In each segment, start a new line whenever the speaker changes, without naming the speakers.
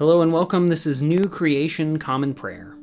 Hello and welcome. This is New Creation Common Prayer.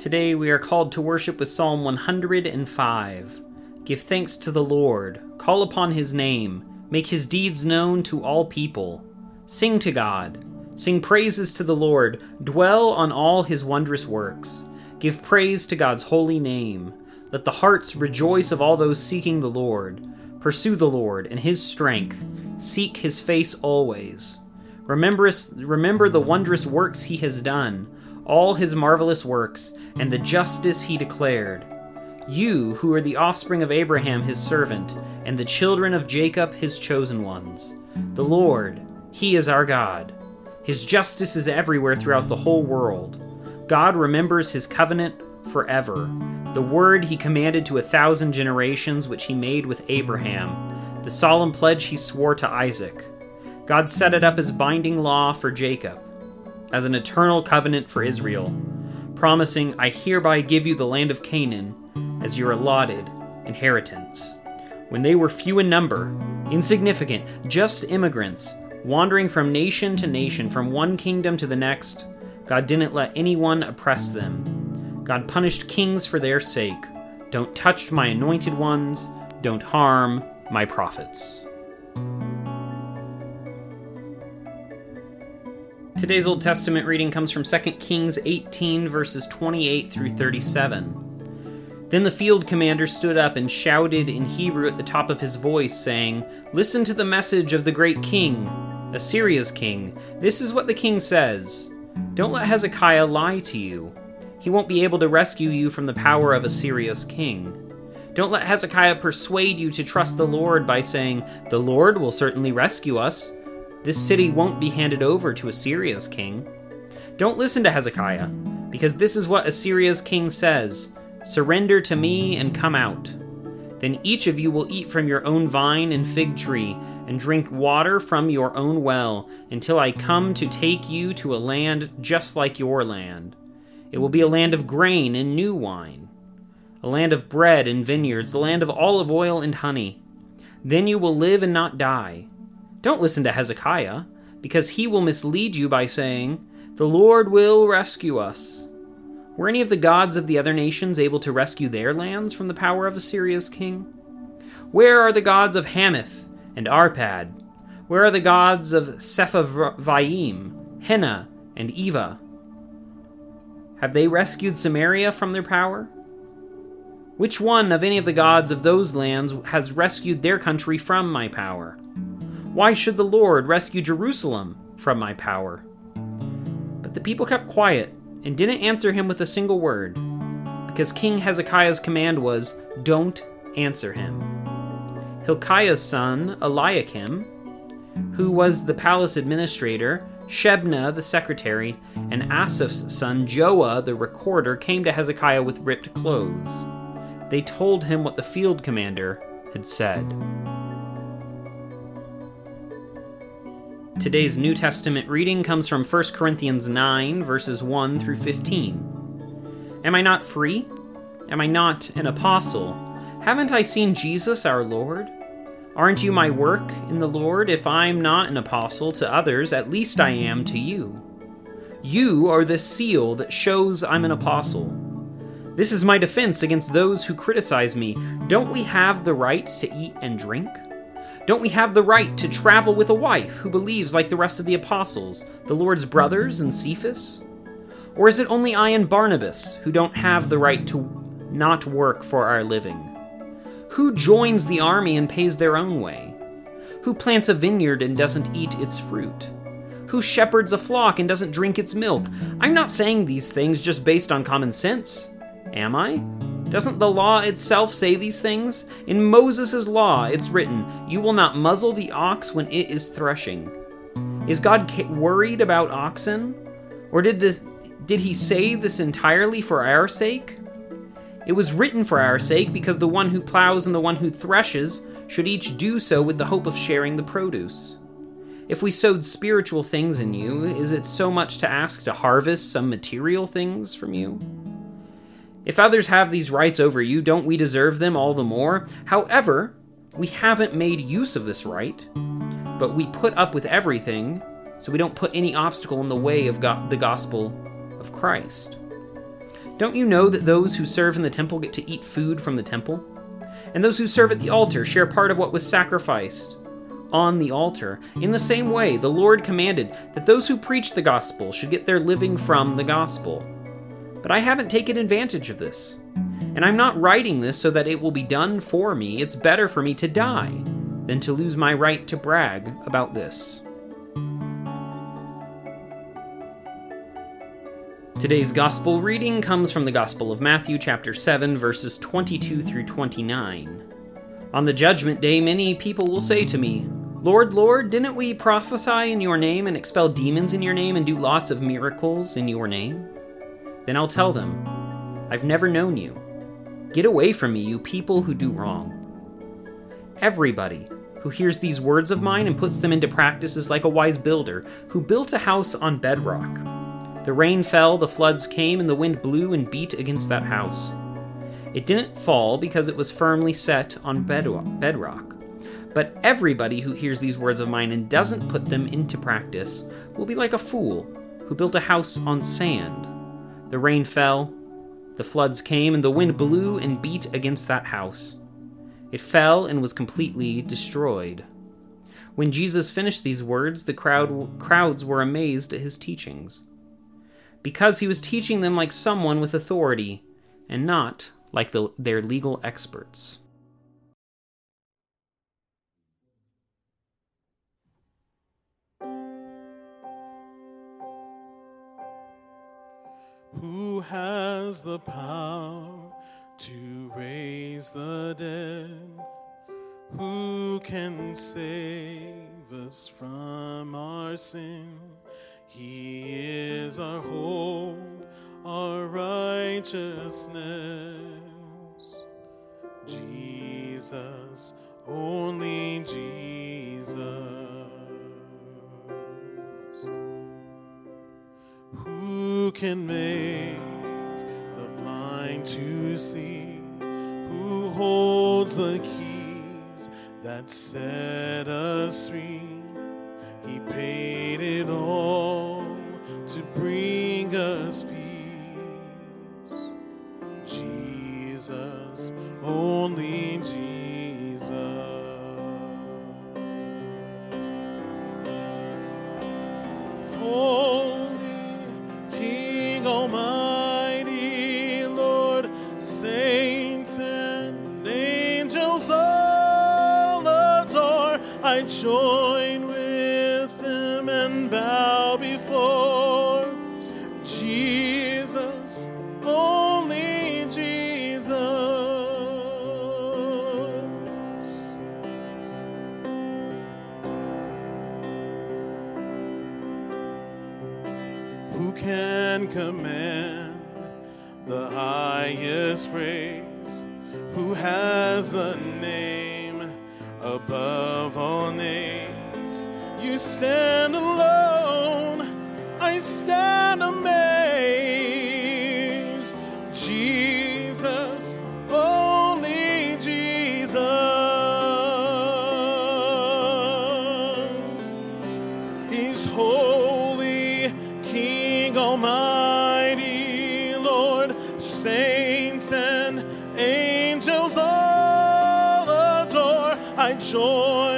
Today we are called to worship with Psalm 105. Give thanks to the Lord, call upon his name, make his deeds known to all people. Sing to God, sing praises to the Lord, dwell on all his wondrous works. Give praise to God's holy name. Let the hearts rejoice of all those seeking the Lord. Pursue the Lord and his strength. Seek his face always. Remember, remember the wondrous works he has done, all his marvelous works, and the justice he declared. You, who are the offspring of Abraham his servant, and the children of Jacob his chosen ones. The Lord, he is our God. His justice is everywhere throughout the whole world. God remembers his covenant forever the word he commanded to a thousand generations, which he made with Abraham, the solemn pledge he swore to Isaac. God set it up as binding law for Jacob, as an eternal covenant for Israel, promising, I hereby give you the land of Canaan as your allotted inheritance. When they were few in number, insignificant, just immigrants, wandering from nation to nation, from one kingdom to the next, God didn't let anyone oppress them. God punished kings for their sake. Don't touch my anointed ones. Don't harm my prophets. Today's Old Testament reading comes from 2 Kings 18, verses 28 through 37. Then the field commander stood up and shouted in Hebrew at the top of his voice, saying, Listen to the message of the great king, Assyria's king. This is what the king says Don't let Hezekiah lie to you. He won't be able to rescue you from the power of a Assyria's king. Don't let Hezekiah persuade you to trust the Lord by saying, The Lord will certainly rescue us. This city won't be handed over to Assyria's king. Don't listen to Hezekiah, because this is what Assyria's king says Surrender to me and come out. Then each of you will eat from your own vine and fig tree, and drink water from your own well, until I come to take you to a land just like your land. It will be a land of grain and new wine, a land of bread and vineyards, a land of olive oil and honey. Then you will live and not die. Don't listen to Hezekiah, because he will mislead you by saying, The Lord will rescue us. Were any of the gods of the other nations able to rescue their lands from the power of Assyria's king? Where are the gods of Hamath and Arpad? Where are the gods of Sepharvaim, Hena, and Ivvah? Have they rescued Samaria from their power? Which one of any of the gods of those lands has rescued their country from my power? Why should the Lord rescue Jerusalem from my power? But the people kept quiet and didn't answer him with a single word, because King Hezekiah's command was, Don't answer him. Hilkiah's son, Eliakim, who was the palace administrator, Shebna, the secretary, and Asaph's son Joah, the recorder, came to Hezekiah with ripped clothes. They told him what the field commander had said. Today's New Testament reading comes from 1 Corinthians 9, verses 1 through 15. Am I not free? Am I not an apostle? Haven't I seen Jesus our Lord? Aren't you my work in the Lord? If I'm not an apostle to others, at least I am to you. You are the seal that shows I'm an apostle. This is my defense against those who criticize me. Don't we have the right to eat and drink? Don't we have the right to travel with a wife who believes like the rest of the apostles, the Lord's brothers and Cephas? Or is it only I and Barnabas who don't have the right to not work for our living? Who joins the army and pays their own way? Who plants a vineyard and doesn't eat its fruit? Who shepherds a flock and doesn't drink its milk? I'm not saying these things just based on common sense. Am I? Doesn't the law itself say these things? In Moses' law, it's written, You will not muzzle the ox when it is threshing. Is God worried about oxen? Or did this did he say this entirely for our sake? It was written for our sake, because the one who plows and the one who threshes should each do so with the hope of sharing the produce. If we sowed spiritual things in you, is it so much to ask to harvest some material things from you? If others have these rights over you, don't we deserve them all the more? However, we haven't made use of this right, but we put up with everything so we don't put any obstacle in the way of go- the gospel of Christ. Don't you know that those who serve in the temple get to eat food from the temple? And those who serve at the altar share part of what was sacrificed on the altar. In the same way, the Lord commanded that those who preach the gospel should get their living from the gospel. But I haven't taken advantage of this. And I'm not writing this so that it will be done for me. It's better for me to die than to lose my right to brag about this. Today's gospel reading comes from the Gospel of Matthew, chapter 7, verses 22 through 29. On the judgment day, many people will say to me, Lord, Lord, didn't we prophesy in your name and expel demons in your name and do lots of miracles in your name? Then I'll tell them, I've never known you. Get away from me, you people who do wrong. Everybody who hears these words of mine and puts them into practice is like a wise builder who built a house on bedrock. The rain fell, the floods came, and the wind blew and beat against that house. It didn't fall because it was firmly set on bedrock. But everybody who hears these words of mine and doesn't put them into practice will be like a fool who built a house on sand. The rain fell, the floods came, and the wind blew and beat against that house. It fell and was completely destroyed. When Jesus finished these words, the crowd, crowds were amazed at his teachings, because he was teaching them like someone with authority, and not like the, their legal experts.
Who has the power to raise the dead? Who can save us from our sin? He is our hope, our righteousness. Jesus, only Jesus. Who can make the blind to see? Who holds the keys that set us free? Join with them and bow before Jesus, only Jesus. Who can command the highest praise? Who has the name above all names? You stand alone, I stand amazed. Jesus, only Jesus. He's holy, King Almighty, Lord, saints and I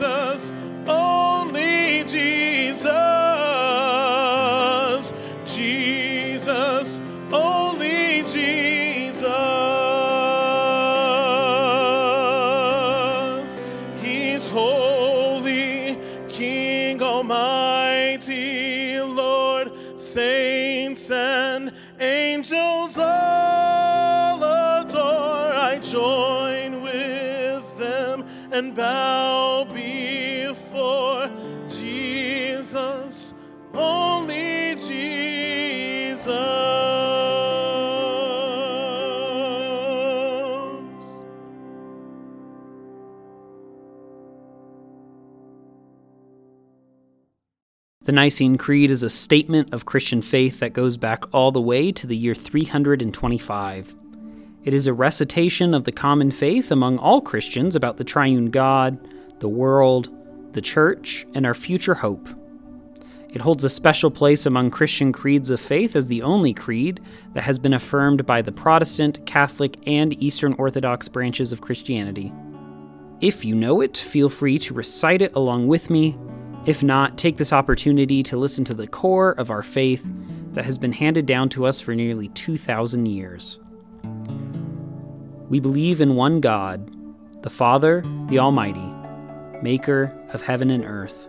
Jesus, only
The Nicene Creed is a statement of Christian faith that goes back all the way to the year 325. It is a recitation of the common faith among all Christians about the triune God, the world, the church, and our future hope. It holds a special place among Christian creeds of faith as the only creed that has been affirmed by the Protestant, Catholic, and Eastern Orthodox branches of Christianity. If you know it, feel free to recite it along with me. If not, take this opportunity to listen to the core of our faith that has been handed down to us for nearly 2,000 years. We believe in one God, the Father, the Almighty, maker of heaven and earth,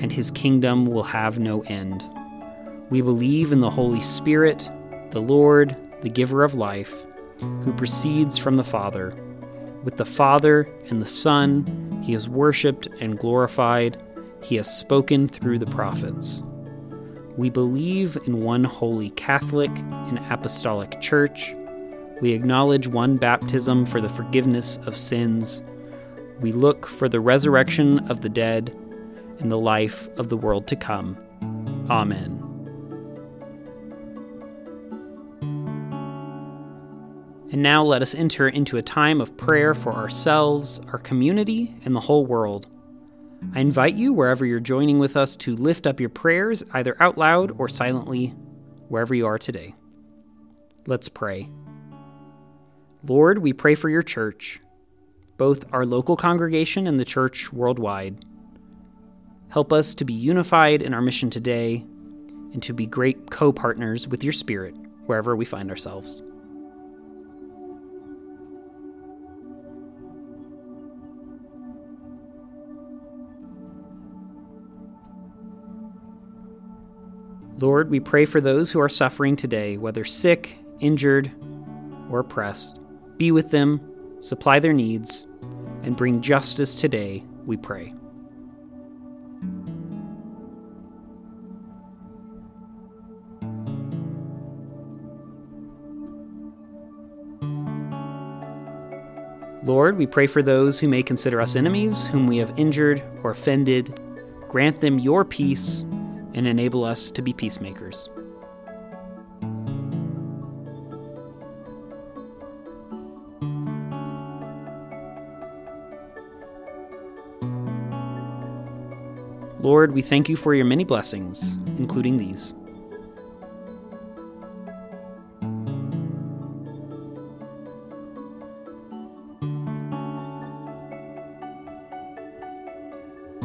and his kingdom will have no end. We believe in the Holy Spirit, the Lord, the giver of life, who proceeds from the Father. With the Father and the Son, he is worshiped and glorified. He has spoken through the prophets. We believe in one holy Catholic and Apostolic Church. We acknowledge one baptism for the forgiveness of sins. We look for the resurrection of the dead and the life of the world to come. Amen. And now let us enter into a time of prayer for ourselves, our community, and the whole world. I invite you, wherever you're joining with us, to lift up your prayers, either out loud or silently, wherever you are today. Let's pray. Lord, we pray for your church, both our local congregation and the church worldwide. Help us to be unified in our mission today and to be great co partners with your Spirit wherever we find ourselves. Lord, we pray for those who are suffering today, whether sick, injured, or oppressed. Be with them, supply their needs, and bring justice today, we pray. Lord, we pray for those who may consider us enemies, whom we have injured or offended. Grant them your peace and enable us to be peacemakers. Lord, we thank you for your many blessings, including these.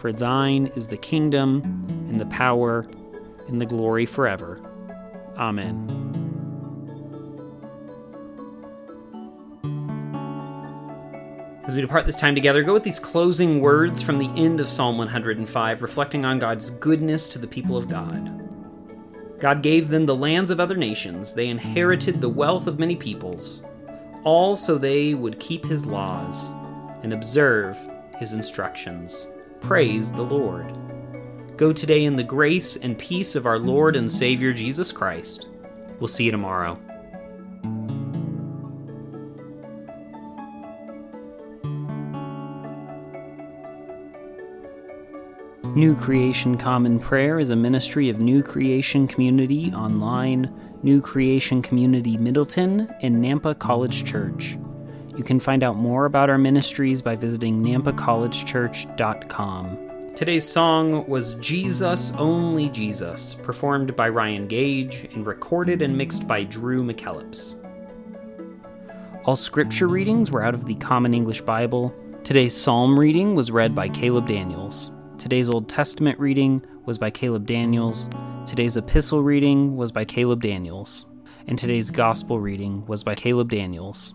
For thine is the kingdom, and the power, and the glory forever. Amen. As we depart this time together, go with these closing words from the end of Psalm 105, reflecting on God's goodness to the people of God. God gave them the lands of other nations, they inherited the wealth of many peoples all so they would keep his laws and observe his instructions. Praise the Lord. Go today in the grace and peace of our Lord and Savior Jesus Christ. We'll see you tomorrow. New Creation Common Prayer is a ministry of New Creation Community online New Creation Community Middleton, and Nampa College Church. You can find out more about our ministries by visiting nampacollegechurch.com. Today's song was Jesus Only Jesus, performed by Ryan Gage and recorded and mixed by Drew McKellips. All scripture readings were out of the Common English Bible. Today's psalm reading was read by Caleb Daniels. Today's Old Testament reading was by Caleb Daniels. Today's epistle reading was by Caleb Daniels, and today's gospel reading was by Caleb Daniels.